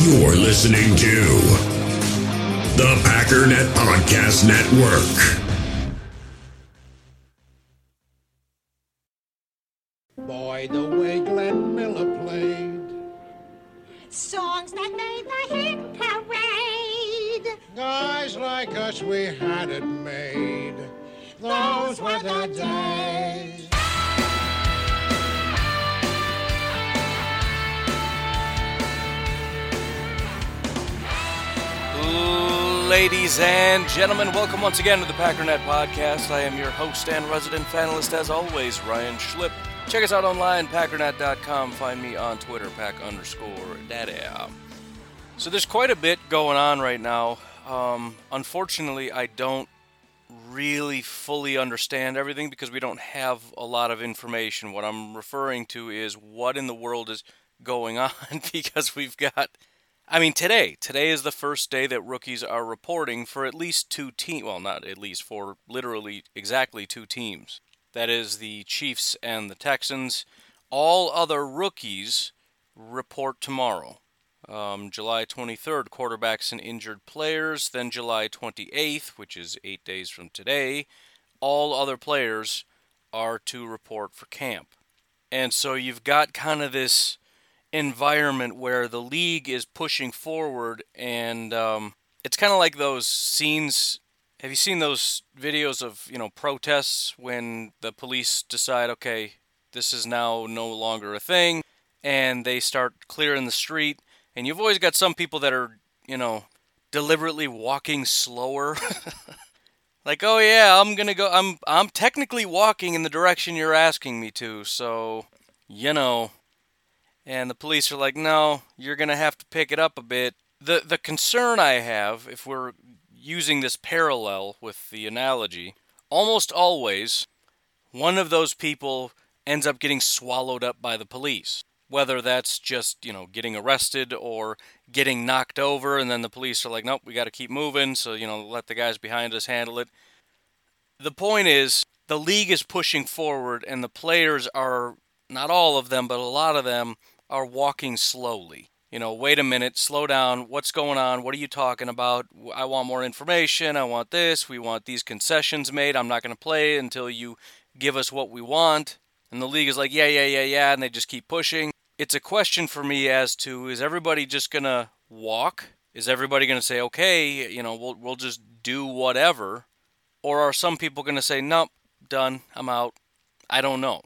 You're listening to the Packernet Podcast Network. Boy, the way Glenn Miller played. Songs that made the hit parade. Guys like us, we had it made. Those were the days. Ladies and gentlemen, welcome once again to the Packernet Podcast. I am your host and resident panelist, as always, Ryan Schlipp. Check us out online, packernet.com. Find me on Twitter, pack underscore daddy. So there's quite a bit going on right now. Um, unfortunately, I don't really fully understand everything because we don't have a lot of information. What I'm referring to is what in the world is going on because we've got I mean, today. Today is the first day that rookies are reporting for at least two teams. Well, not at least, for literally exactly two teams. That is the Chiefs and the Texans. All other rookies report tomorrow. Um, July 23rd, quarterbacks and injured players. Then July 28th, which is eight days from today, all other players are to report for camp. And so you've got kind of this environment where the league is pushing forward, and um, it's kind of like those scenes. Have you seen those videos of you know protests when the police decide, okay, this is now no longer a thing, and they start clearing the street, and you've always got some people that are you know deliberately walking slower. like, oh yeah, I'm gonna go. I'm I'm technically walking in the direction you're asking me to, so you know and the police are like, "No, you're going to have to pick it up a bit." The the concern I have if we're using this parallel with the analogy, almost always one of those people ends up getting swallowed up by the police. Whether that's just, you know, getting arrested or getting knocked over and then the police are like, "Nope, we got to keep moving." So, you know, let the guys behind us handle it. The point is, the league is pushing forward and the players are not all of them, but a lot of them are walking slowly. You know, wait a minute, slow down. What's going on? What are you talking about? I want more information. I want this. We want these concessions made. I'm not going to play until you give us what we want. And the league is like, yeah, yeah, yeah, yeah. And they just keep pushing. It's a question for me as to is everybody just going to walk? Is everybody going to say, okay, you know, we'll, we'll just do whatever? Or are some people going to say, nope, done, I'm out? I don't know.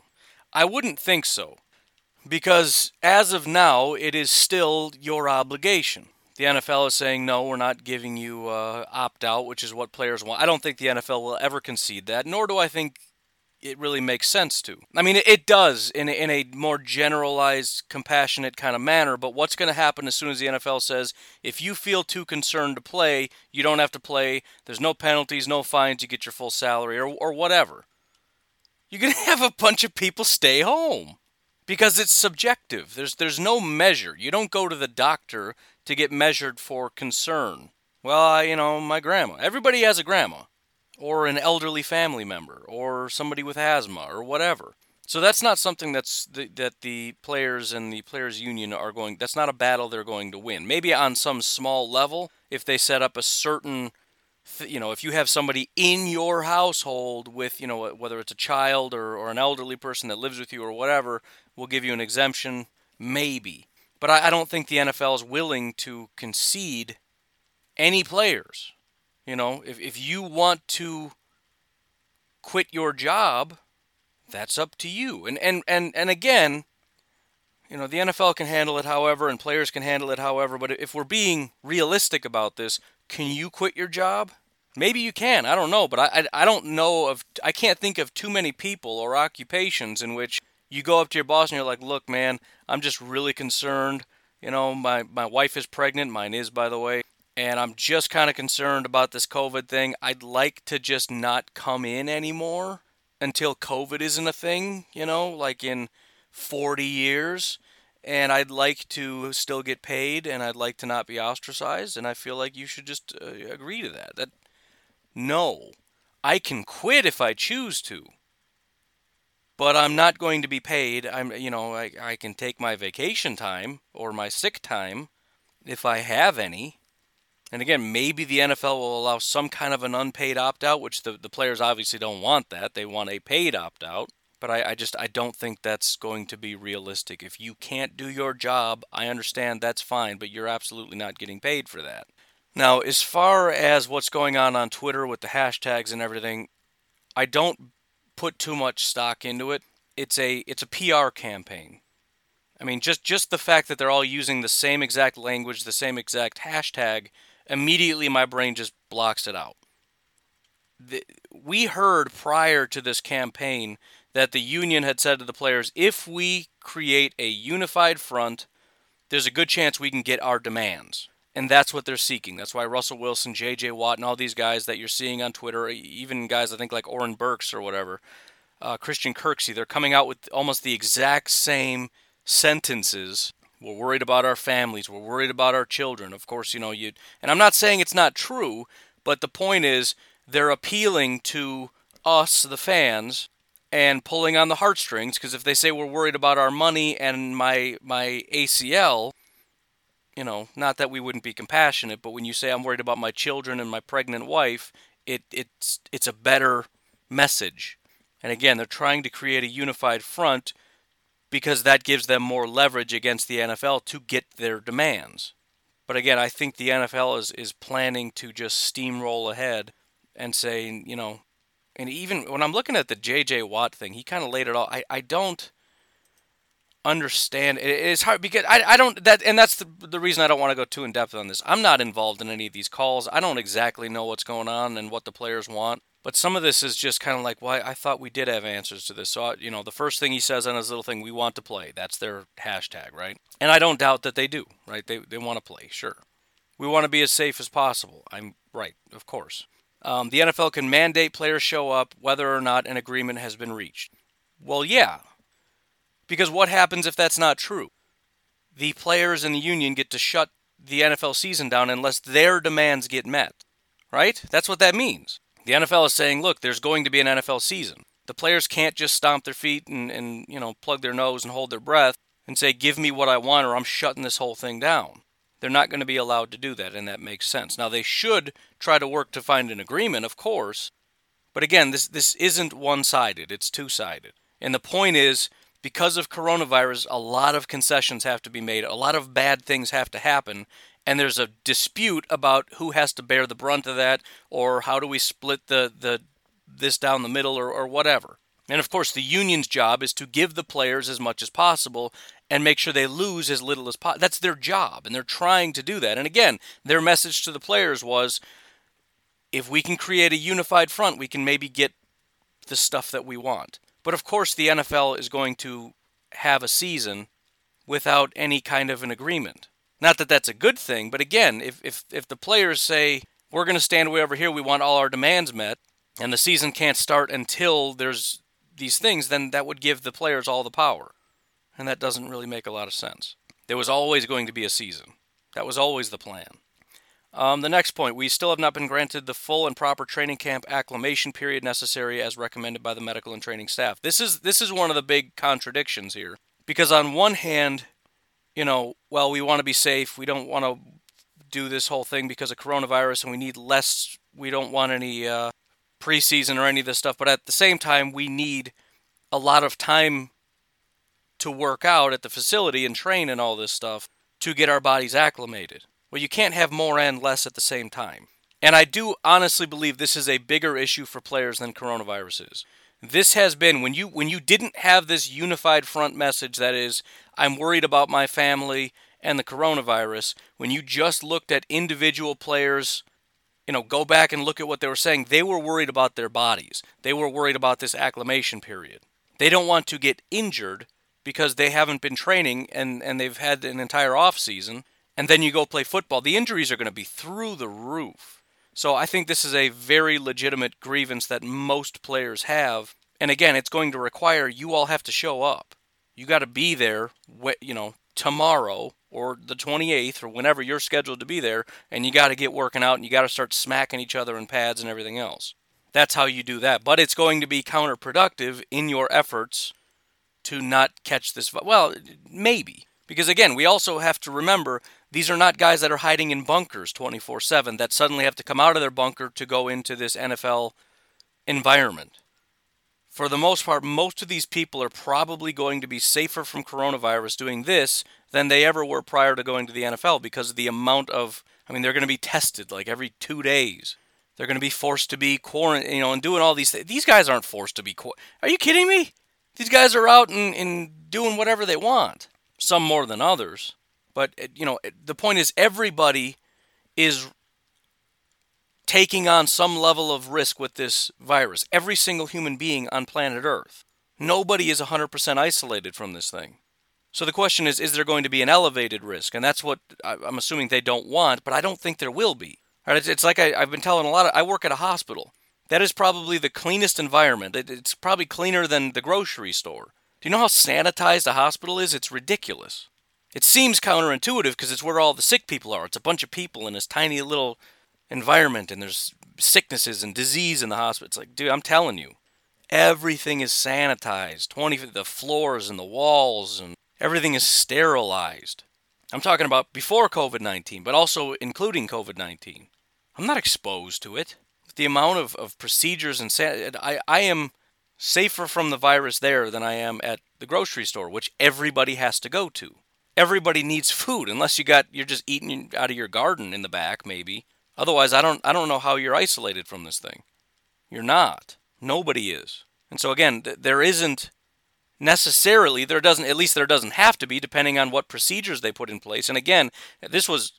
I wouldn't think so. Because as of now, it is still your obligation. The NFL is saying, no, we're not giving you uh, opt out, which is what players want. I don't think the NFL will ever concede that, nor do I think it really makes sense to. I mean, it does in a, in a more generalized, compassionate kind of manner, but what's going to happen as soon as the NFL says, if you feel too concerned to play, you don't have to play, there's no penalties, no fines, you get your full salary, or, or whatever? You're going to have a bunch of people stay home because it's subjective. There's there's no measure. You don't go to the doctor to get measured for concern. Well, I, you know, my grandma. Everybody has a grandma or an elderly family member or somebody with asthma or whatever. So that's not something that's the, that the players and the players union are going that's not a battle they're going to win. Maybe on some small level if they set up a certain you know, if you have somebody in your household with, you know, whether it's a child or, or an elderly person that lives with you or whatever, we'll give you an exemption, maybe. But I, I don't think the NFL is willing to concede any players. You know, if, if you want to quit your job, that's up to you. And, and, and, and again, you know, the NFL can handle it however, and players can handle it however, but if we're being realistic about this, can you quit your job? Maybe you can. I don't know, but I, I, I don't know of. I can't think of too many people or occupations in which you go up to your boss and you're like, "Look, man, I'm just really concerned. You know, my my wife is pregnant. Mine is, by the way, and I'm just kind of concerned about this COVID thing. I'd like to just not come in anymore until COVID isn't a thing. You know, like in 40 years." and I'd like to still get paid and I'd like to not be ostracized and I feel like you should just uh, agree to that. That no. I can quit if I choose to. But I'm not going to be paid. I'm you know, I, I can take my vacation time or my sick time if I have any. And again, maybe the NFL will allow some kind of an unpaid opt out, which the, the players obviously don't want that. They want a paid opt out. But I, I just I don't think that's going to be realistic. If you can't do your job, I understand that's fine, but you're absolutely not getting paid for that. Now, as far as what's going on on Twitter with the hashtags and everything, I don't put too much stock into it. It's a it's a PR campaign. I mean, just just the fact that they're all using the same exact language, the same exact hashtag, immediately my brain just blocks it out. The, we heard prior to this campaign that the union had said to the players, if we create a unified front, there's a good chance we can get our demands. And that's what they're seeking. That's why Russell Wilson, J.J. Watt, and all these guys that you're seeing on Twitter, even guys I think like Oren Burks or whatever, uh, Christian Kirksey, they're coming out with almost the exact same sentences. We're worried about our families. We're worried about our children. Of course, you know you. And I'm not saying it's not true, but the point is they're appealing to us, the fans, and pulling on the heartstrings. Because if they say we're worried about our money and my my ACL, you know, not that we wouldn't be compassionate, but when you say I'm worried about my children and my pregnant wife, it it's it's a better message. And again, they're trying to create a unified front because that gives them more leverage against the NFL to get their demands. But again, I think the NFL is is planning to just steamroll ahead and say, you know, and even when I'm looking at the JJ Watt thing, he kind of laid it all. I, I don't understand. it's hard because I, I don't that and that's the the reason I don't want to go too in depth on this. I'm not involved in any of these calls. I don't exactly know what's going on and what the players want. But some of this is just kind of like, why well, I thought we did have answers to this. So you know, the first thing he says on his little thing, we want to play. That's their hashtag, right? And I don't doubt that they do, right? They they want to play, sure. We want to be as safe as possible. I'm right, of course. Um, the NFL can mandate players show up whether or not an agreement has been reached. Well, yeah, because what happens if that's not true? The players and the union get to shut the NFL season down unless their demands get met. Right? That's what that means. The NFL is saying, look, there's going to be an NFL season. The players can't just stomp their feet and, and you know plug their nose and hold their breath and say, give me what I want or I'm shutting this whole thing down. They're not going to be allowed to do that, and that makes sense. Now, they should try to work to find an agreement, of course, but again, this, this isn't one sided, it's two sided. And the point is, because of coronavirus, a lot of concessions have to be made, a lot of bad things have to happen, and there's a dispute about who has to bear the brunt of that, or how do we split the, the this down the middle, or, or whatever. And of course, the union's job is to give the players as much as possible and make sure they lose as little as possible. That's their job, and they're trying to do that. And again, their message to the players was if we can create a unified front, we can maybe get the stuff that we want. But of course, the NFL is going to have a season without any kind of an agreement. Not that that's a good thing, but again, if, if, if the players say, we're going to stand way over here, we want all our demands met, and the season can't start until there's these things, then that would give the players all the power. And that doesn't really make a lot of sense. There was always going to be a season, that was always the plan. Um, the next point, we still have not been granted the full and proper training camp acclimation period necessary as recommended by the medical and training staff. This is this is one of the big contradictions here, because on one hand, you know, well, we want to be safe, we don't want to do this whole thing because of coronavirus, and we need less. We don't want any uh, preseason or any of this stuff, but at the same time, we need a lot of time to work out at the facility and train and all this stuff to get our bodies acclimated. Well, you can't have more and less at the same time. And I do honestly believe this is a bigger issue for players than coronavirus is. This has been when you when you didn't have this unified front message that is I'm worried about my family and the coronavirus, when you just looked at individual players, you know, go back and look at what they were saying, they were worried about their bodies. They were worried about this acclimation period. They don't want to get injured because they haven't been training and, and they've had an entire off season and then you go play football, the injuries are going to be through the roof. So I think this is a very legitimate grievance that most players have. And again, it's going to require you all have to show up. You got to be there, you know, tomorrow or the 28th or whenever you're scheduled to be there, and you got to get working out and you got to start smacking each other in pads and everything else. That's how you do that. But it's going to be counterproductive in your efforts to not catch this. Well, maybe. Because again, we also have to remember These are not guys that are hiding in bunkers 24 7 that suddenly have to come out of their bunker to go into this NFL environment. For the most part, most of these people are probably going to be safer from coronavirus doing this than they ever were prior to going to the NFL because of the amount of, I mean, they're going to be tested like every two days. They're going to be forced to be quarantined, you know, and doing all these things. These guys aren't forced to be. Qu- are you kidding me? These guys are out and, and doing whatever they want. Some more than others. But, you know, the point is everybody is taking on some level of risk with this virus. Every single human being on planet Earth. Nobody is 100% isolated from this thing. So the question is is there going to be an elevated risk? And that's what I'm assuming they don't want, but I don't think there will be. It's like I, have been telling a lot of, I work at a hospital. That is probably the cleanest environment. It's probably cleaner than the grocery store. Do you know how sanitized a hospital is? It's ridiculous. It seems counterintuitive because it's where all the sick people are. It's a bunch of people in this tiny little environment, and there's sicknesses and disease in the hospital. It's like, dude, I'm telling you, everything is sanitized. Twenty, the floors and the walls, and everything is sterilized. I'm talking about before COVID 19, but also including COVID 19. I'm not exposed to it. The amount of, of procedures and san- I, I am safer from the virus there than I am at the grocery store, which everybody has to go to. Everybody needs food unless you got you're just eating out of your garden in the back maybe. Otherwise, I don't I don't know how you're isolated from this thing. You're not. Nobody is. And so again, th- there isn't necessarily there doesn't at least there doesn't have to be depending on what procedures they put in place. And again, this was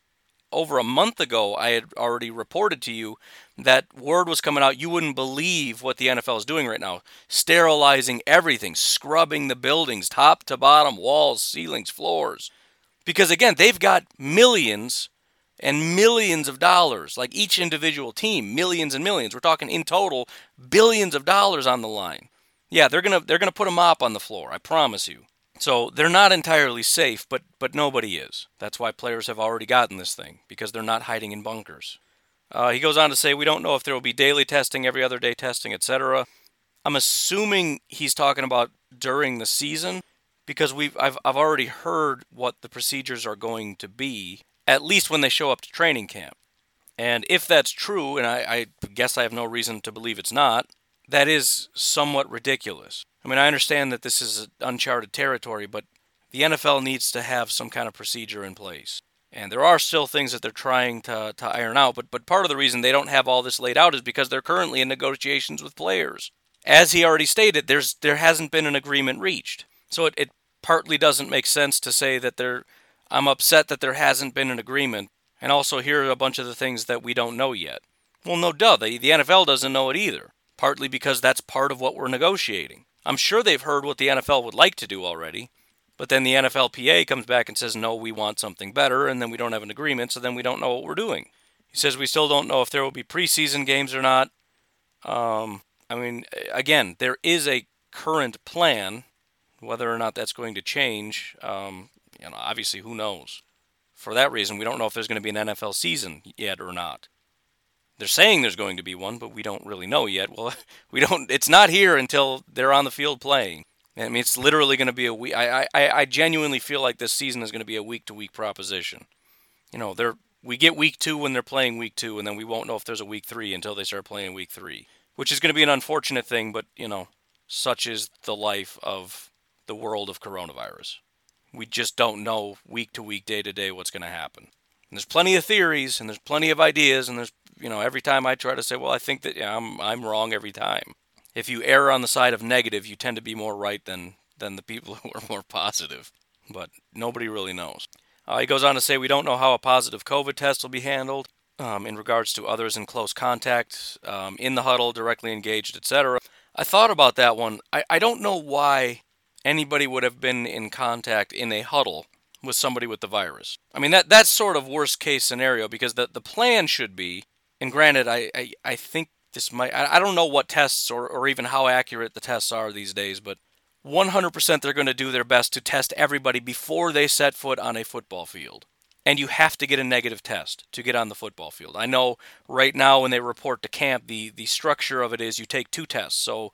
over a month ago I had already reported to you that word was coming out you wouldn't believe what the NFL is doing right now. Sterilizing everything, scrubbing the buildings top to bottom, walls, ceilings, floors. Because again, they've got millions and millions of dollars, like each individual team, millions and millions. We're talking in total billions of dollars on the line. Yeah, they're gonna they're gonna put a mop on the floor. I promise you. So they're not entirely safe, but but nobody is. That's why players have already gotten this thing because they're not hiding in bunkers. Uh, he goes on to say, we don't know if there will be daily testing, every other day testing, etc. I'm assuming he's talking about during the season because we've I've I've already heard what the procedures are going to be at least when they show up to training camp. And if that's true, and I, I, guess I have no reason to believe it's not, that is somewhat ridiculous. I mean, I understand that this is uncharted territory, but the NFL needs to have some kind of procedure in place. And there are still things that they're trying to, to iron out, but, but part of the reason they don't have all this laid out is because they're currently in negotiations with players. As he already stated, there's there hasn't been an agreement reached. So it, it partly doesn't make sense to say that they're I'm upset that there hasn't been an agreement, and also here are a bunch of the things that we don't know yet. Well, no duh, the, the NFL doesn't know it either, partly because that's part of what we're negotiating. I'm sure they've heard what the NFL would like to do already, but then the NFLPA comes back and says, no, we want something better, and then we don't have an agreement, so then we don't know what we're doing. He says we still don't know if there will be preseason games or not. Um, I mean, again, there is a current plan. Whether or not that's going to change, um, you know, obviously, who knows? For that reason, we don't know if there's going to be an NFL season yet or not. They're saying there's going to be one, but we don't really know yet. Well, we don't. It's not here until they're on the field playing. I mean, it's literally going to be a week. I, I, I genuinely feel like this season is going to be a week to week proposition. You know, they're we get week two when they're playing week two, and then we won't know if there's a week three until they start playing week three, which is going to be an unfortunate thing. But you know, such is the life of the world of coronavirus. We just don't know week to week, day to day what's going to happen. And there's plenty of theories and there's plenty of ideas and there's you know every time I try to say, well, I think that yeah, I'm I'm wrong every time. If you err on the side of negative, you tend to be more right than than the people who are more positive. But nobody really knows. Uh, he goes on to say, we don't know how a positive COVID test will be handled um, in regards to others in close contact, um, in the huddle, directly engaged, etc. I thought about that one. I, I don't know why anybody would have been in contact in a huddle with somebody with the virus. I mean that that's sort of worst case scenario because the the plan should be, and granted, I I, I think this might I, I don't know what tests or, or even how accurate the tests are these days, but 100% they're going to do their best to test everybody before they set foot on a football field. And you have to get a negative test to get on the football field. I know right now when they report to camp, the, the structure of it is you take two tests. So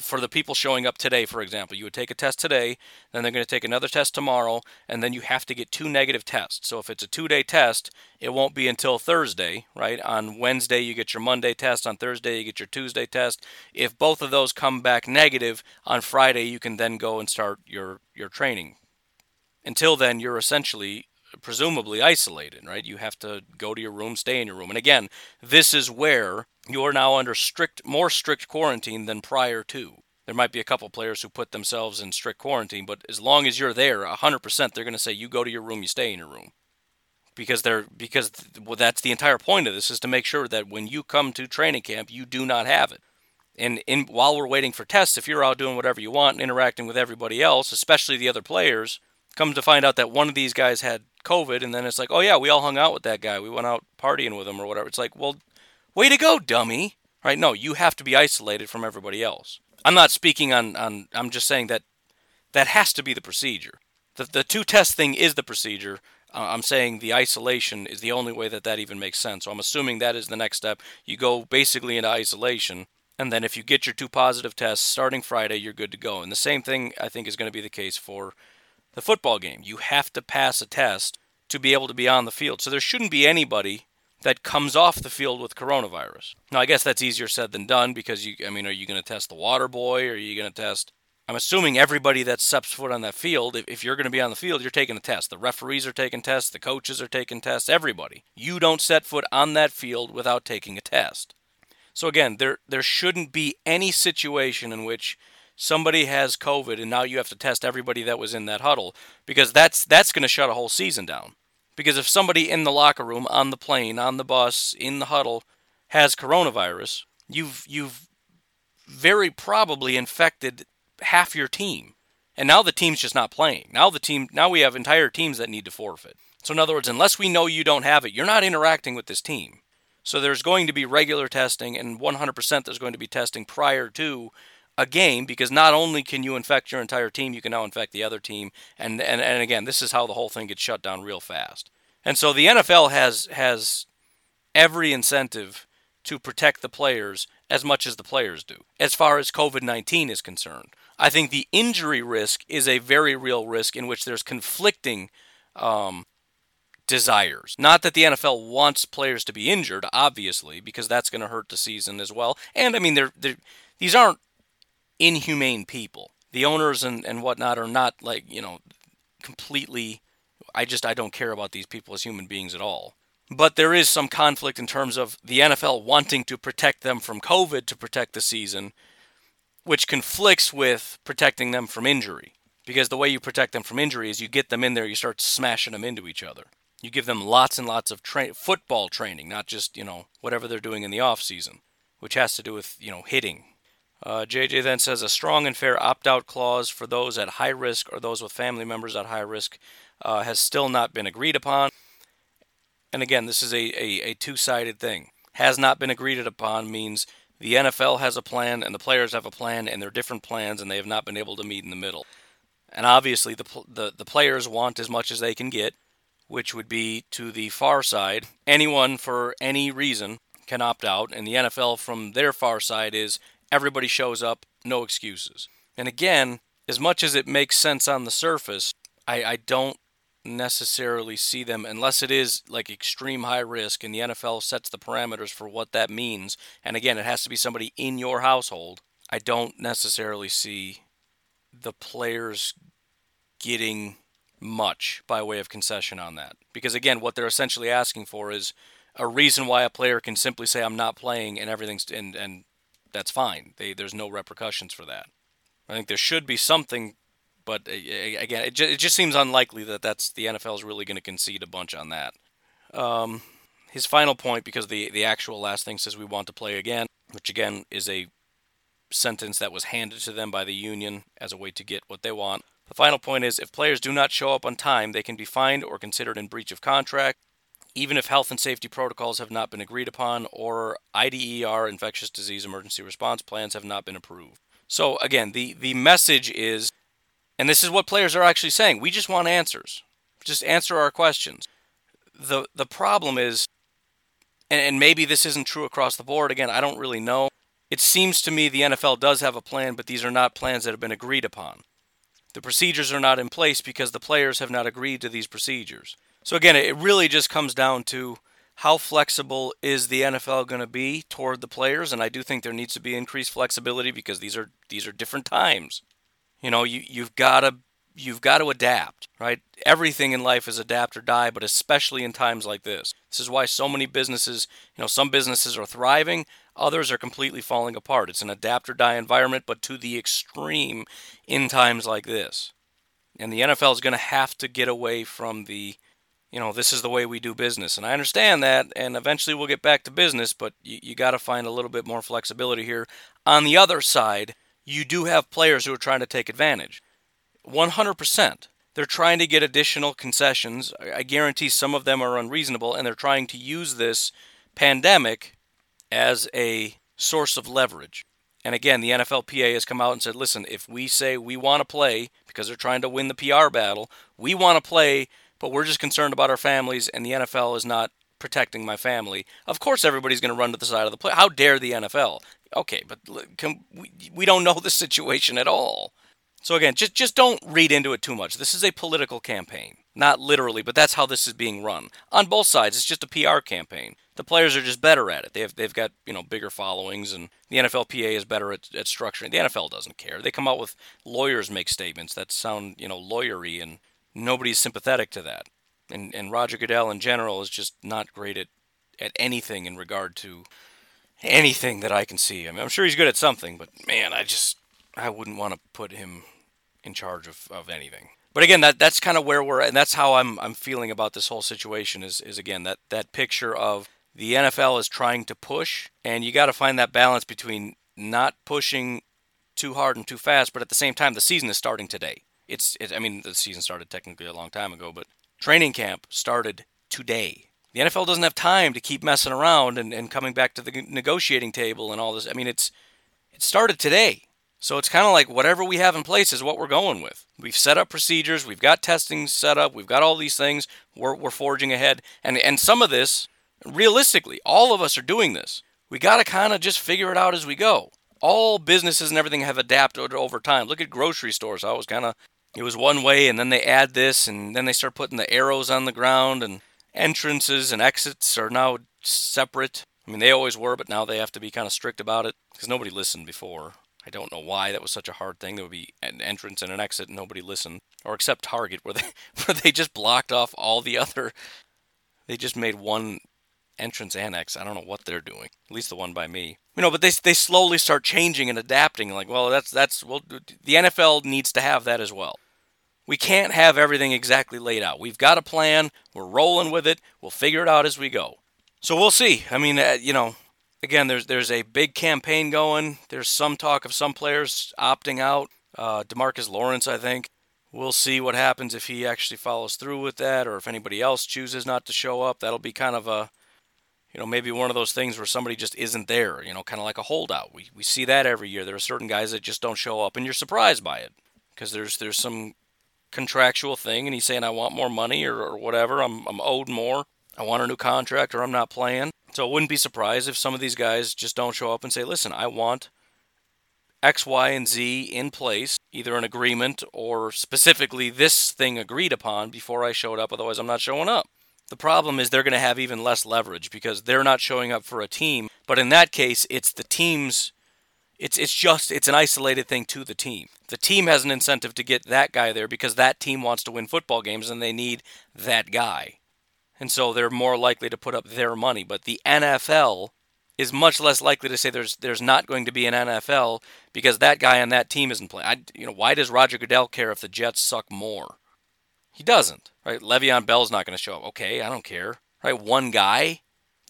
for the people showing up today, for example, you would take a test today, then they're going to take another test tomorrow, and then you have to get two negative tests. So if it's a two day test, it won't be until Thursday, right? On Wednesday, you get your Monday test. On Thursday, you get your Tuesday test. If both of those come back negative, on Friday, you can then go and start your, your training. Until then, you're essentially presumably isolated, right? You have to go to your room, stay in your room. And again, this is where you are now under strict, more strict quarantine than prior to. There might be a couple players who put themselves in strict quarantine, but as long as you're there, 100% they're going to say you go to your room, you stay in your room. Because they're because well, that's the entire point of this is to make sure that when you come to training camp, you do not have it. And in while we're waiting for tests, if you're out doing whatever you want and interacting with everybody else, especially the other players, come to find out that one of these guys had COVID, and then it's like, oh yeah, we all hung out with that guy, we went out partying with him or whatever. It's like, well, way to go, dummy. Right? No, you have to be isolated from everybody else. I'm not speaking on, on I'm just saying that that has to be the procedure. The, the two test thing is the procedure. Uh, I'm saying the isolation is the only way that that even makes sense. So I'm assuming that is the next step. You go basically into isolation, and then if you get your two positive tests starting Friday, you're good to go. And the same thing I think is going to be the case for the football game. You have to pass a test to be able to be on the field. So there shouldn't be anybody that comes off the field with coronavirus. Now, I guess that's easier said than done because you, I mean, are you going to test the water boy? Or are you going to test? I'm assuming everybody that steps foot on that field, if, if you're going to be on the field, you're taking a test. The referees are taking tests, the coaches are taking tests, everybody. You don't set foot on that field without taking a test. So again, there there shouldn't be any situation in which somebody has COVID and now you have to test everybody that was in that huddle because that's that's going to shut a whole season down. Because if somebody in the locker room, on the plane, on the bus, in the huddle has coronavirus, you've you've very probably infected half your team. And now the team's just not playing. Now the team now we have entire teams that need to forfeit. So in other words, unless we know you don't have it, you're not interacting with this team. So there's going to be regular testing and 100% there's going to be testing prior to a game because not only can you infect your entire team, you can now infect the other team. And, and, and again, this is how the whole thing gets shut down real fast. And so the NFL has has every incentive to protect the players as much as the players do, as far as COVID 19 is concerned. I think the injury risk is a very real risk in which there's conflicting um, desires. Not that the NFL wants players to be injured, obviously, because that's going to hurt the season as well. And I mean, they're, they're, these aren't inhumane people. The owners and, and whatnot are not like, you know, completely. I just, I don't care about these people as human beings at all. But there is some conflict in terms of the NFL wanting to protect them from COVID to protect the season, which conflicts with protecting them from injury. Because the way you protect them from injury is you get them in there, you start smashing them into each other. You give them lots and lots of tra- football training, not just, you know, whatever they're doing in the off season, which has to do with, you know, hitting, uh, JJ then says a strong and fair opt out clause for those at high risk or those with family members at high risk uh, has still not been agreed upon. And again, this is a, a, a two sided thing. Has not been agreed upon means the NFL has a plan and the players have a plan and they're different plans and they have not been able to meet in the middle. And obviously, the, the, the players want as much as they can get, which would be to the far side. Anyone for any reason can opt out, and the NFL from their far side is everybody shows up, no excuses. And again, as much as it makes sense on the surface, I, I don't necessarily see them unless it is like extreme high risk and the NFL sets the parameters for what that means. And again, it has to be somebody in your household. I don't necessarily see the players getting much by way of concession on that. Because again, what they're essentially asking for is a reason why a player can simply say I'm not playing and everything's and and that's fine. They, there's no repercussions for that. I think there should be something, but again, it, just, it just seems unlikely that that's the NFL is really going to concede a bunch on that. Um, his final point, because the the actual last thing says we want to play again, which again is a sentence that was handed to them by the union as a way to get what they want. The final point is if players do not show up on time, they can be fined or considered in breach of contract even if health and safety protocols have not been agreed upon or IDER infectious disease emergency response plans have not been approved. So again, the the message is and this is what players are actually saying, we just want answers. Just answer our questions. The the problem is and, and maybe this isn't true across the board again, I don't really know. it seems to me the NFL does have a plan, but these are not plans that have been agreed upon. The procedures are not in place because the players have not agreed to these procedures. So again, it really just comes down to how flexible is the NFL going to be toward the players and I do think there needs to be increased flexibility because these are these are different times. You know, you you've got to you've got to adapt, right? Everything in life is adapt or die, but especially in times like this. This is why so many businesses, you know, some businesses are thriving, others are completely falling apart. It's an adapt or die environment, but to the extreme in times like this. And the NFL is going to have to get away from the, you know, this is the way we do business. And I understand that, and eventually we'll get back to business, but you, you got to find a little bit more flexibility here. On the other side, you do have players who are trying to take advantage. 100%. They're trying to get additional concessions. I guarantee some of them are unreasonable, and they're trying to use this pandemic as a source of leverage. And again, the NFLPA has come out and said, listen, if we say we want to play because they're trying to win the PR battle, we want to play, but we're just concerned about our families, and the NFL is not protecting my family. Of course, everybody's going to run to the side of the play. How dare the NFL? Okay, but can, we, we don't know the situation at all. So again, just just don't read into it too much. This is a political campaign, not literally, but that's how this is being run on both sides. It's just a PR campaign. The players are just better at it. They have they've got you know bigger followings, and the NFLPA is better at, at structuring. The NFL doesn't care. They come out with lawyers make statements that sound you know lawyery, and nobody's sympathetic to that. And and Roger Goodell in general is just not great at at anything in regard to anything that I can see. I mean, I'm sure he's good at something, but man, I just I wouldn't want to put him in charge of, of anything. But again, that that's kind of where we're and that's how I'm I'm feeling about this whole situation is is again that that picture of the NFL is trying to push and you got to find that balance between not pushing too hard and too fast, but at the same time the season is starting today. It's it, I mean the season started technically a long time ago, but training camp started today. The NFL doesn't have time to keep messing around and, and coming back to the negotiating table and all this. I mean it's it started today. So it's kind of like whatever we have in place is what we're going with. We've set up procedures, we've got testing set up, we've got all these things, we're, we're forging ahead. And, and some of this, realistically, all of us are doing this. We got to kind of just figure it out as we go. All businesses and everything have adapted over time. Look at grocery stores. I was kind of, it was one way, and then they add this, and then they start putting the arrows on the ground, and entrances and exits are now separate. I mean, they always were, but now they have to be kind of strict about it because nobody listened before. I don't know why that was such a hard thing. There would be an entrance and an exit, and nobody listened, or except Target, where they where they just blocked off all the other. They just made one entrance annex. I don't know what they're doing. At least the one by me. You know, but they they slowly start changing and adapting. Like, well, that's that's well, the NFL needs to have that as well. We can't have everything exactly laid out. We've got a plan. We're rolling with it. We'll figure it out as we go. So we'll see. I mean, uh, you know, again, there's there's a big campaign going. There's some talk of some players opting out. Uh, Demarcus Lawrence, I think. We'll see what happens if he actually follows through with that, or if anybody else chooses not to show up. That'll be kind of a, you know, maybe one of those things where somebody just isn't there. You know, kind of like a holdout. We we see that every year. There are certain guys that just don't show up, and you're surprised by it because there's there's some contractual thing, and he's saying I want more money or, or whatever. I'm I'm owed more. I want a new contract, or I'm not playing. So it wouldn't be surprised if some of these guys just don't show up and say, listen, I want X, Y, and Z in place, either an agreement or specifically this thing agreed upon before I showed up, otherwise I'm not showing up. The problem is they're going to have even less leverage because they're not showing up for a team. But in that case, it's the team's it's it's just it's an isolated thing to the team. The team has an incentive to get that guy there because that team wants to win football games and they need that guy and so they're more likely to put up their money. But the NFL is much less likely to say there's there's not going to be an NFL because that guy on that team isn't playing. I, you know, why does Roger Goodell care if the Jets suck more? He doesn't, right? Le'Veon Bell's not going to show up. Okay, I don't care, right? One guy.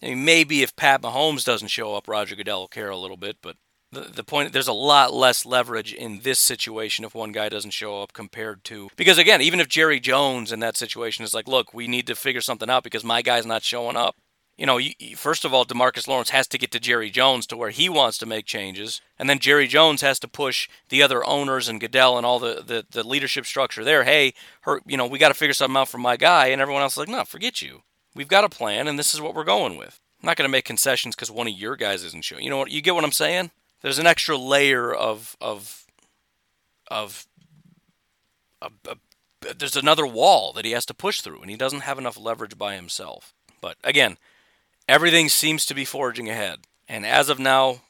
I mean, maybe if Pat Mahomes doesn't show up, Roger Goodell will care a little bit, but the, the point there's a lot less leverage in this situation if one guy doesn't show up compared to because again even if jerry jones in that situation is like look we need to figure something out because my guy's not showing up you know, first of all, Demarcus Lawrence has to get to Jerry Jones to where he wants to make changes, and then Jerry Jones has to push the other owners and Goodell and all the, the, the leadership structure there. Hey, her, you know, we got to figure something out for my guy, and everyone else is like, no, forget you. We've got a plan, and this is what we're going with. I'm not going to make concessions because one of your guys isn't showing. You know what? You get what I'm saying? there's an extra layer of of of, of, of there's another wall that he has to push through, and he doesn't have enough leverage by himself. But again, everything seems to be forging ahead, and as of now,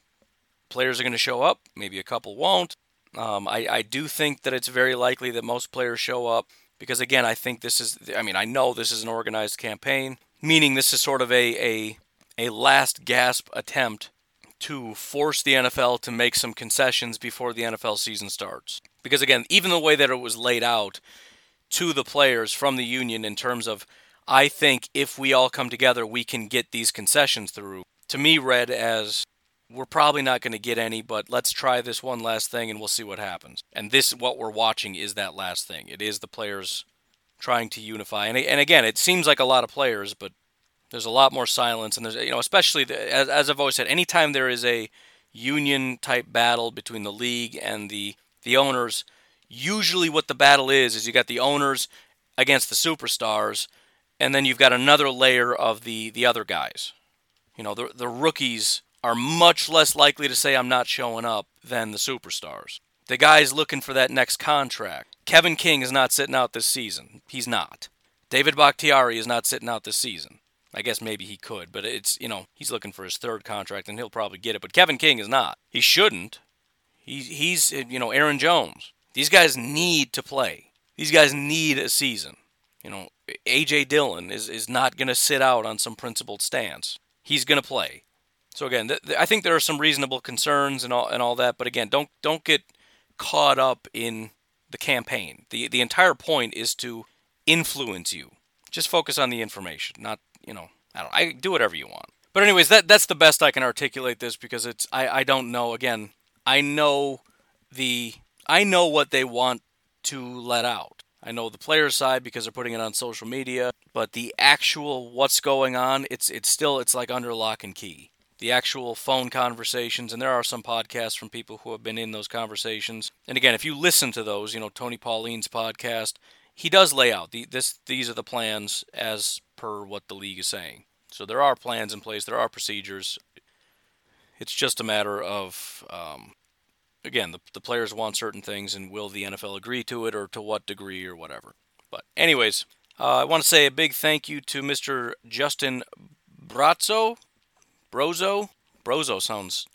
players are going to show up. Maybe a couple won't. Um, I, I do think that it's very likely that most players show up because again, I think this is. I mean, I know this is an organized campaign, meaning this is sort of a a a last gasp attempt to force the NFL to make some concessions before the NFL season starts. Because again, even the way that it was laid out to the players from the union in terms of I think if we all come together, we can get these concessions through. To me, read as we're probably not going to get any, but let's try this one last thing and we'll see what happens. And this, what we're watching, is that last thing. It is the players trying to unify. And, and again, it seems like a lot of players, but there's a lot more silence. And there's, you know, especially, the, as, as I've always said, anytime there is a union type battle between the league and the, the owners, usually what the battle is, is you got the owners against the superstars, and then you've got another layer of the, the other guys. You know, the, the rookies are much less likely to say I'm not showing up than the superstars. The guy's looking for that next contract. Kevin King is not sitting out this season. He's not. David Bakhtiari is not sitting out this season. I guess maybe he could, but it's, you know, he's looking for his third contract and he'll probably get it. But Kevin King is not. He shouldn't. He's, he's you know, Aaron Jones. These guys need to play. These guys need a season. You know, A.J. Dillon is, is not going to sit out on some principled stance. He's going to play. So again, th- th- I think there are some reasonable concerns and all and all that, but again, don't don't get caught up in the campaign. the The entire point is to influence you. Just focus on the information, not you know. I don't. I do whatever you want. But anyways, that that's the best I can articulate this because it's I I don't know. Again, I know the I know what they want to let out. I know the players' side because they're putting it on social media, but the actual what's going on, it's it's still it's like under lock and key the actual phone conversations, and there are some podcasts from people who have been in those conversations. And again, if you listen to those, you know Tony Pauline's podcast, he does lay out the, this. These are the plans as per what the league is saying. So there are plans in place. There are procedures. It's just a matter of, um, again, the, the players want certain things, and will the NFL agree to it, or to what degree, or whatever. But anyways, uh, I want to say a big thank you to Mr. Justin Brazzo Brozo. Brozo sounds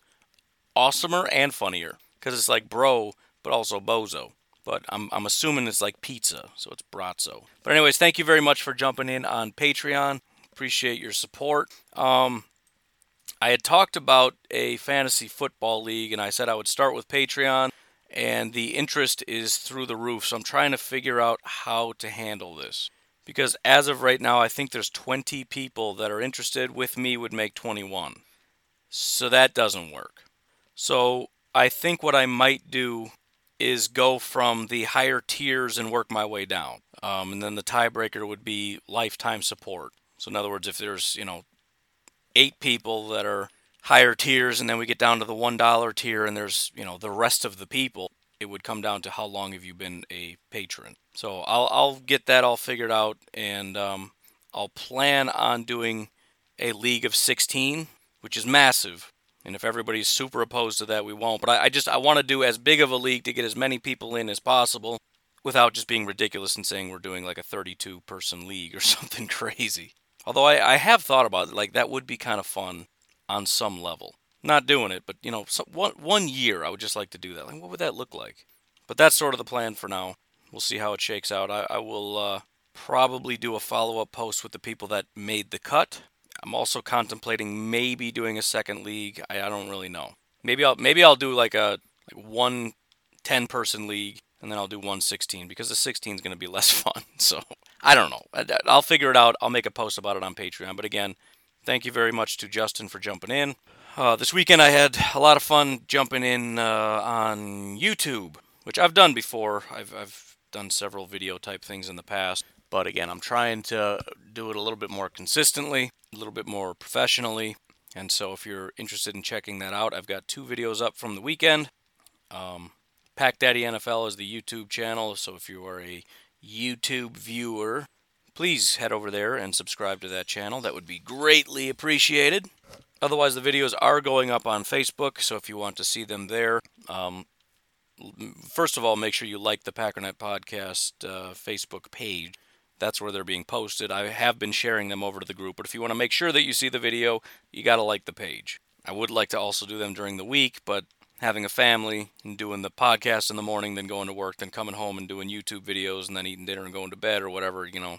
awesomer and funnier because it's like bro, but also bozo. But I'm, I'm assuming it's like pizza, so it's brazzo. But anyways, thank you very much for jumping in on Patreon. Appreciate your support. Um, I had talked about a fantasy football league, and I said I would start with Patreon, and the interest is through the roof. So I'm trying to figure out how to handle this because as of right now, I think there's 20 people that are interested. With me, would make 21. So that doesn't work. So I think what I might do is go from the higher tiers and work my way down. Um, and then the tiebreaker would be lifetime support. So in other words, if there's you know eight people that are higher tiers, and then we get down to the one dollar tier, and there's you know the rest of the people, it would come down to how long have you been a patron. So I'll I'll get that all figured out, and um, I'll plan on doing a league of 16, which is massive. And if everybody's super opposed to that, we won't. But I, I just I want to do as big of a league to get as many people in as possible, without just being ridiculous and saying we're doing like a 32 person league or something crazy. Although I, I have thought about it, like that would be kind of fun on some level not doing it, but you know, so one one year I would just like to do that. Like, what would that look like? But that's sort of the plan for now. We'll see how it shakes out. I, I will uh, probably do a follow up post with the people that made the cut. I'm also contemplating maybe doing a second league. I, I don't really know. Maybe I'll maybe I'll do like a like one 10 person league and then I'll do 116 because the 16 is going to be less fun. So I don't know. I'll figure it out. I'll make a post about it on Patreon. But again, thank you very much to Justin for jumping in. Uh, this weekend I had a lot of fun jumping in uh, on YouTube, which I've done before. I've, I've done several video type things in the past. But again, I'm trying to do it a little bit more consistently, a little bit more professionally. And so if you're interested in checking that out, I've got two videos up from the weekend. Um, Pack Daddy NFL is the YouTube channel. So if you are a YouTube viewer, please head over there and subscribe to that channel. That would be greatly appreciated. Otherwise, the videos are going up on Facebook, so if you want to see them there, um, first of all, make sure you like the Packernet Podcast uh, Facebook page. That's where they're being posted. I have been sharing them over to the group, but if you want to make sure that you see the video, you got to like the page. I would like to also do them during the week, but having a family and doing the podcast in the morning, then going to work, then coming home and doing YouTube videos, and then eating dinner and going to bed or whatever, you know,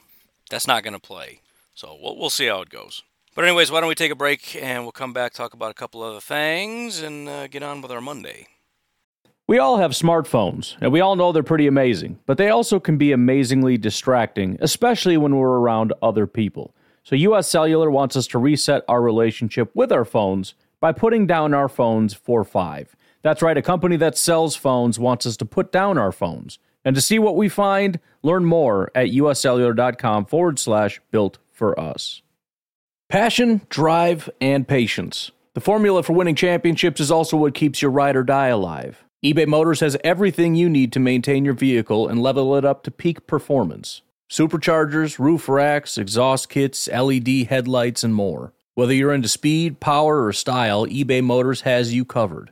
that's not going to play. So we'll, we'll see how it goes. But, anyways, why don't we take a break and we'll come back, talk about a couple other things, and uh, get on with our Monday. We all have smartphones, and we all know they're pretty amazing, but they also can be amazingly distracting, especially when we're around other people. So, US Cellular wants us to reset our relationship with our phones by putting down our phones for five. That's right, a company that sells phones wants us to put down our phones. And to see what we find, learn more at uscellular.com forward slash built for us. Passion, drive, and patience. The formula for winning championships is also what keeps your ride or die alive eBay Motors has everything you need to maintain your vehicle and level it up to peak performance superchargers, roof racks, exhaust kits, LED headlights, and more. Whether you're into speed, power, or style, eBay Motors has you covered.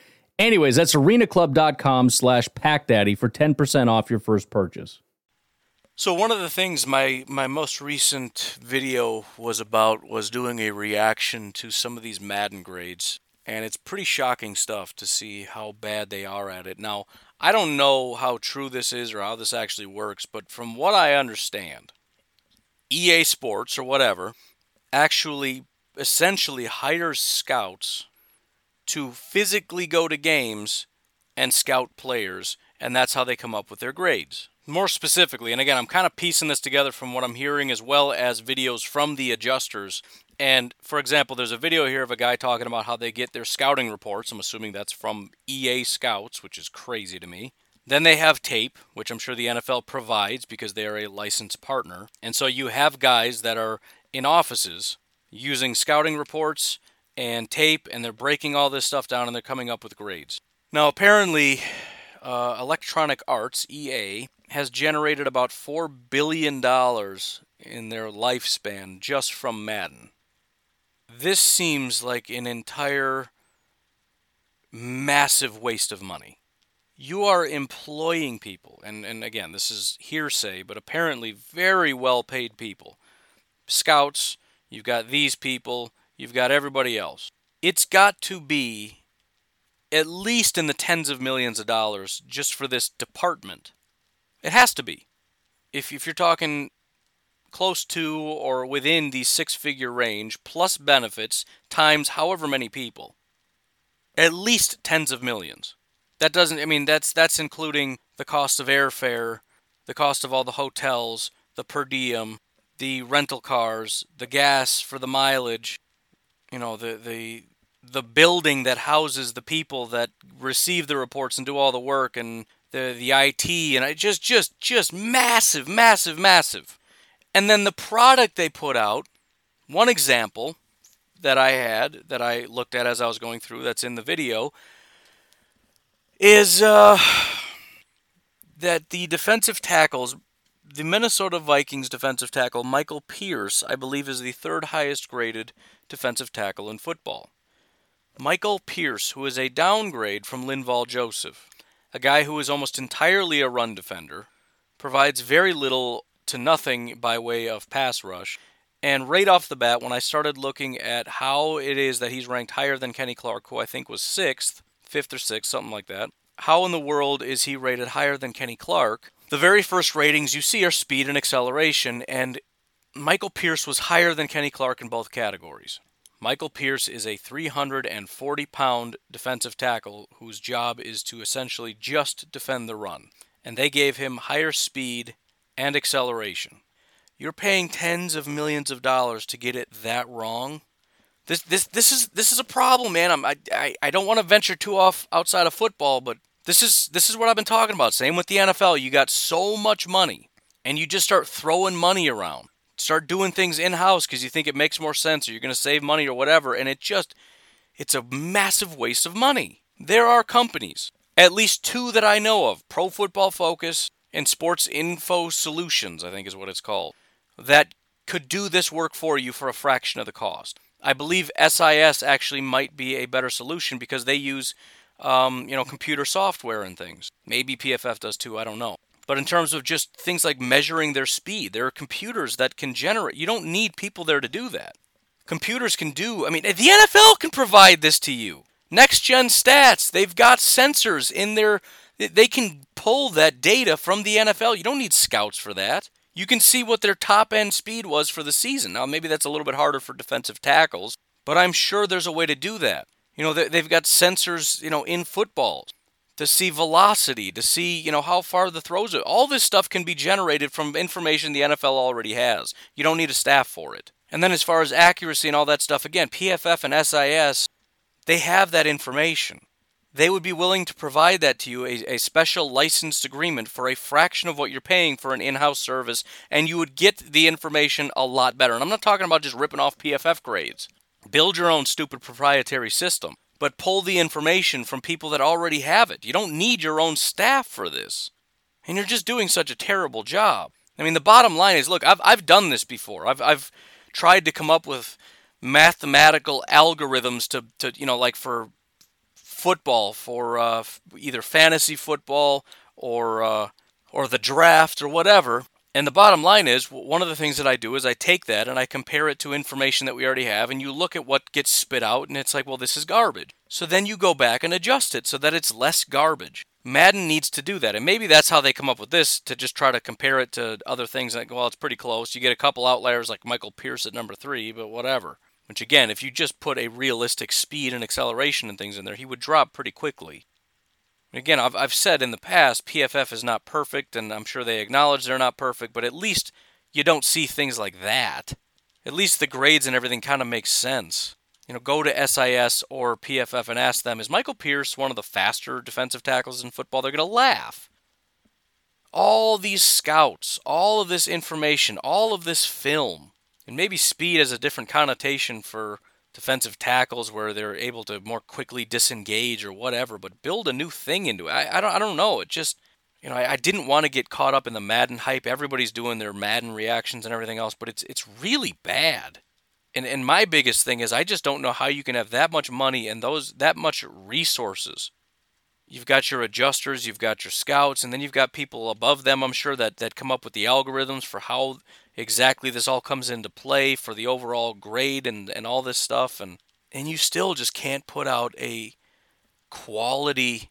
Anyways, that's arenaclub.com slash packdaddy for 10% off your first purchase. So one of the things my my most recent video was about was doing a reaction to some of these Madden grades and it's pretty shocking stuff to see how bad they are at it. Now, I don't know how true this is or how this actually works, but from what I understand, EA Sports or whatever actually essentially hires scouts to physically go to games and scout players, and that's how they come up with their grades. More specifically, and again, I'm kind of piecing this together from what I'm hearing as well as videos from the adjusters and for example, there's a video here of a guy talking about how they get their scouting reports. I'm assuming that's from EA Scouts, which is crazy to me. Then they have tape, which I'm sure the NFL provides because they are a licensed partner. And so you have guys that are in offices using scouting reports and tape, and they're breaking all this stuff down and they're coming up with grades. Now, apparently, uh, Electronic Arts, EA, has generated about $4 billion in their lifespan just from Madden this seems like an entire massive waste of money. You are employing people, and, and again, this is hearsay, but apparently very well paid people. Scouts, you've got these people, you've got everybody else. It's got to be at least in the tens of millions of dollars just for this department. It has to be. If, if you're talking close to or within the six figure range plus benefits times however many people. At least tens of millions. That doesn't I mean that's that's including the cost of airfare, the cost of all the hotels, the per diem, the rental cars, the gas for the mileage, you know, the the the building that houses the people that receive the reports and do all the work and the the IT and it just just just massive massive massive. And then the product they put out, one example that I had that I looked at as I was going through that's in the video is uh, that the defensive tackles, the Minnesota Vikings defensive tackle Michael Pierce, I believe, is the third highest graded defensive tackle in football. Michael Pierce, who is a downgrade from Linval Joseph, a guy who is almost entirely a run defender, provides very little to nothing by way of pass rush. And right off the bat, when I started looking at how it is that he's ranked higher than Kenny Clark, who I think was sixth, fifth or sixth, something like that, how in the world is he rated higher than Kenny Clark? The very first ratings you see are speed and acceleration, and Michael Pierce was higher than Kenny Clark in both categories. Michael Pierce is a 340 pound defensive tackle whose job is to essentially just defend the run. And they gave him higher speed and acceleration. You're paying tens of millions of dollars to get it that wrong. This this this is this is a problem, man. I'm, I I I don't want to venture too off outside of football, but this is this is what I've been talking about. Same with the NFL. You got so much money, and you just start throwing money around. Start doing things in house because you think it makes more sense, or you're going to save money, or whatever. And it just it's a massive waste of money. There are companies, at least two that I know of, Pro Football Focus and Sports Info Solutions, I think is what it's called, that could do this work for you for a fraction of the cost. I believe SIS actually might be a better solution because they use, um, you know, computer software and things. Maybe PFF does too. I don't know. But in terms of just things like measuring their speed, there are computers that can generate. You don't need people there to do that. Computers can do. I mean, the NFL can provide this to you. Next gen stats. They've got sensors in their. They can pull that data from the NFL. You don't need scouts for that. You can see what their top end speed was for the season. Now, maybe that's a little bit harder for defensive tackles, but I'm sure there's a way to do that. You know, they've got sensors, you know, in footballs to see velocity, to see, you know, how far the throws are. All this stuff can be generated from information the NFL already has. You don't need a staff for it. And then as far as accuracy and all that stuff, again, PFF and SIS, they have that information they would be willing to provide that to you, a, a, special licensed agreement for a fraction of what you're paying for an in house service, and you would get the information a lot better. And I'm not talking about just ripping off PFF grades. Build your own stupid proprietary system, but pull the information from people that already have it. You don't need your own staff for this. And you're just doing such a terrible job. I mean, the bottom line is look, I've, I've done this before. I've, I've tried to come up with mathematical algorithms to, to you know, like for football for uh, either fantasy football or uh, or the draft or whatever. And the bottom line is, one of the things that I do is I take that and I compare it to information that we already have, and you look at what gets spit out, and it's like, well, this is garbage. So then you go back and adjust it so that it's less garbage. Madden needs to do that, and maybe that's how they come up with this to just try to compare it to other things. Like, well, it's pretty close. You get a couple outliers like Michael Pierce at number three, but whatever. Which, again, if you just put a realistic speed and acceleration and things in there, he would drop pretty quickly. Again, I've, I've said in the past, PFF is not perfect, and I'm sure they acknowledge they're not perfect, but at least you don't see things like that. At least the grades and everything kind of makes sense. You know, go to SIS or PFF and ask them, is Michael Pierce one of the faster defensive tackles in football? They're going to laugh. All these scouts, all of this information, all of this film, and maybe speed has a different connotation for defensive tackles where they're able to more quickly disengage or whatever, but build a new thing into it. I, I don't I don't know. It just you know, I, I didn't want to get caught up in the Madden hype. Everybody's doing their Madden reactions and everything else, but it's it's really bad. And and my biggest thing is I just don't know how you can have that much money and those that much resources. You've got your adjusters, you've got your scouts, and then you've got people above them, I'm sure, that, that come up with the algorithms for how exactly this all comes into play for the overall grade and, and all this stuff and and you still just can't put out a quality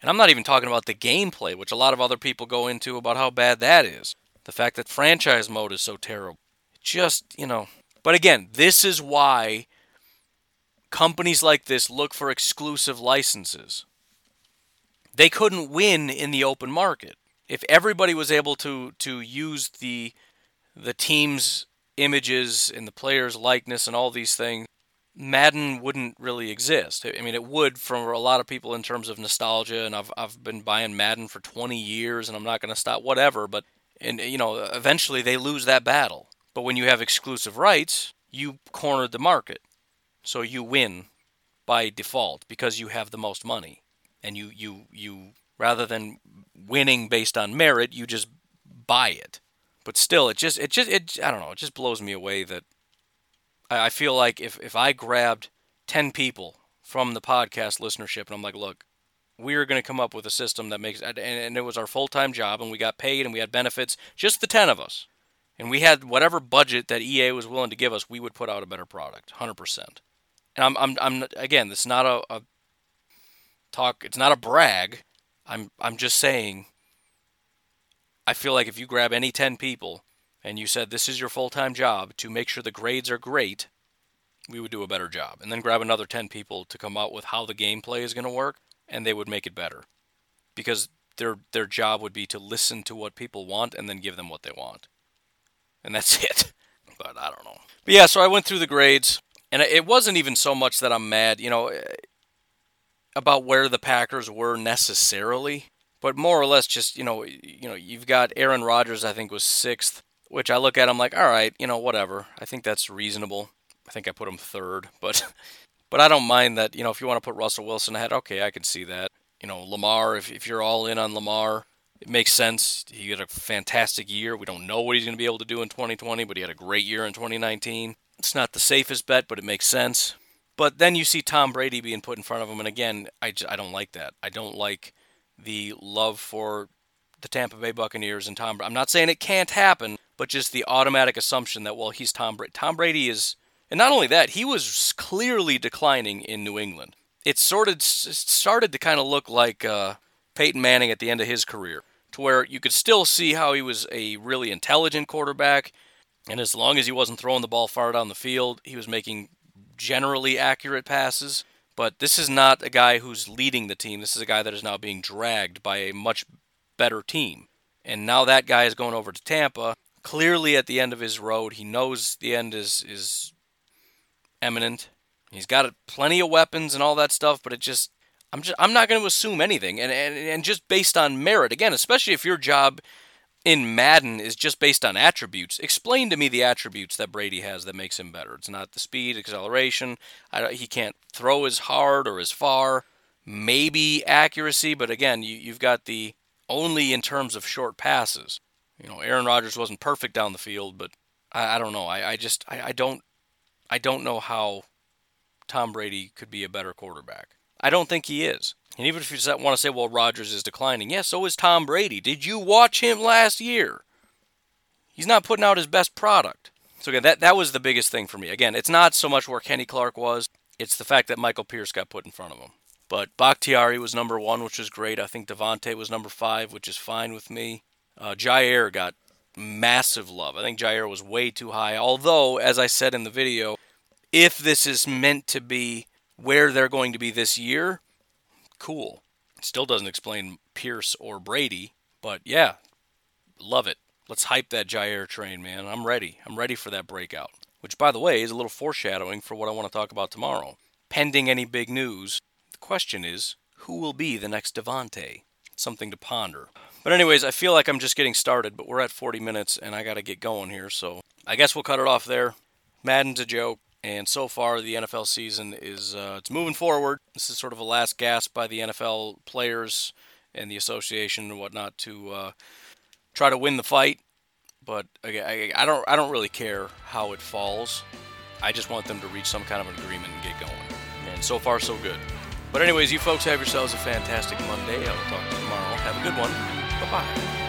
and I'm not even talking about the gameplay, which a lot of other people go into about how bad that is. The fact that franchise mode is so terrible. Just, you know. But again, this is why companies like this look for exclusive licenses. They couldn't win in the open market. If everybody was able to to use the the team's images and the player's likeness and all these things, Madden wouldn't really exist. I mean, it would for a lot of people in terms of nostalgia, and I've I've been buying Madden for 20 years, and I'm not going to stop. Whatever, but and you know, eventually they lose that battle. But when you have exclusive rights, you cornered the market, so you win by default because you have the most money. and you you you rather than winning based on merit, you just buy it. But still, it just it just it I don't know. It just blows me away that I, I feel like if if I grabbed ten people from the podcast listenership and I'm like, look, we are going to come up with a system that makes and, and it was our full time job and we got paid and we had benefits, just the ten of us, and we had whatever budget that EA was willing to give us, we would put out a better product, hundred percent. And I'm I'm I'm again, it's not a, a talk. It's not a brag. I'm I'm just saying I feel like if you grab any 10 people and you said this is your full-time job to make sure the grades are great, we would do a better job. And then grab another 10 people to come out with how the gameplay is going to work and they would make it better. Because their their job would be to listen to what people want and then give them what they want. And that's it. But I don't know. But yeah, so I went through the grades and it wasn't even so much that I'm mad, you know, about where the Packers were necessarily but more or less just you know you know you've got Aaron Rodgers I think was sixth, which I look at I'm like all right you know whatever I think that's reasonable. I think I put him third, but but I don't mind that you know if you want to put Russell Wilson ahead, okay I can see that. You know Lamar if if you're all in on Lamar. It makes sense. He had a fantastic year. We don't know what he's going to be able to do in 2020, but he had a great year in 2019. It's not the safest bet, but it makes sense. But then you see Tom Brady being put in front of him, and again, I, I don't like that. I don't like the love for the Tampa Bay Buccaneers and Tom. I'm not saying it can't happen, but just the automatic assumption that well, he's Tom Brady. Tom Brady is, and not only that, he was clearly declining in New England. It sort of started to kind of look like uh, Peyton Manning at the end of his career, to where you could still see how he was a really intelligent quarterback, and as long as he wasn't throwing the ball far down the field, he was making generally accurate passes. But this is not a guy who's leading the team. This is a guy that is now being dragged by a much better team. And now that guy is going over to Tampa. Clearly at the end of his road, he knows the end is is imminent. He's got plenty of weapons and all that stuff, but it just I'm just I'm not going to assume anything. And, and and just based on merit, again, especially if your job in Madden is just based on attributes. Explain to me the attributes that Brady has that makes him better. It's not the speed, acceleration. he can't throw as hard or as far. Maybe accuracy, but again, you, have got the only in terms of short passes. You know, Aaron Rodgers wasn't perfect down the field, but I, I don't know. I, I just I, I don't I don't know how Tom Brady could be a better quarterback. I don't think he is. And even if you want to say, well, Rodgers is declining, yes, so is Tom Brady. Did you watch him last year? He's not putting out his best product. So again, that that was the biggest thing for me. Again, it's not so much where Kenny Clark was; it's the fact that Michael Pierce got put in front of him. But Bakhtiari was number one, which was great. I think Davante was number five, which is fine with me. Uh, Jaire got massive love. I think Jaire was way too high. Although, as I said in the video, if this is meant to be where they're going to be this year, cool. Still doesn't explain Pierce or Brady, but yeah, love it. Let's hype that Jaire train, man. I'm ready. I'm ready for that breakout. Which, by the way, is a little foreshadowing for what I want to talk about tomorrow. Pending any big news, the question is who will be the next Davante? Something to ponder. But, anyways, I feel like I'm just getting started, but we're at 40 minutes and I got to get going here, so I guess we'll cut it off there. Madden's a joke. And so far, the NFL season is uh, it's moving forward. This is sort of a last gasp by the NFL players and the association and whatnot to uh, try to win the fight. But I, I don't I don't really care how it falls. I just want them to reach some kind of an agreement and get going. And so far, so good. But anyways, you folks have yourselves a fantastic Monday. I will talk to you tomorrow. Have a good one. Bye bye.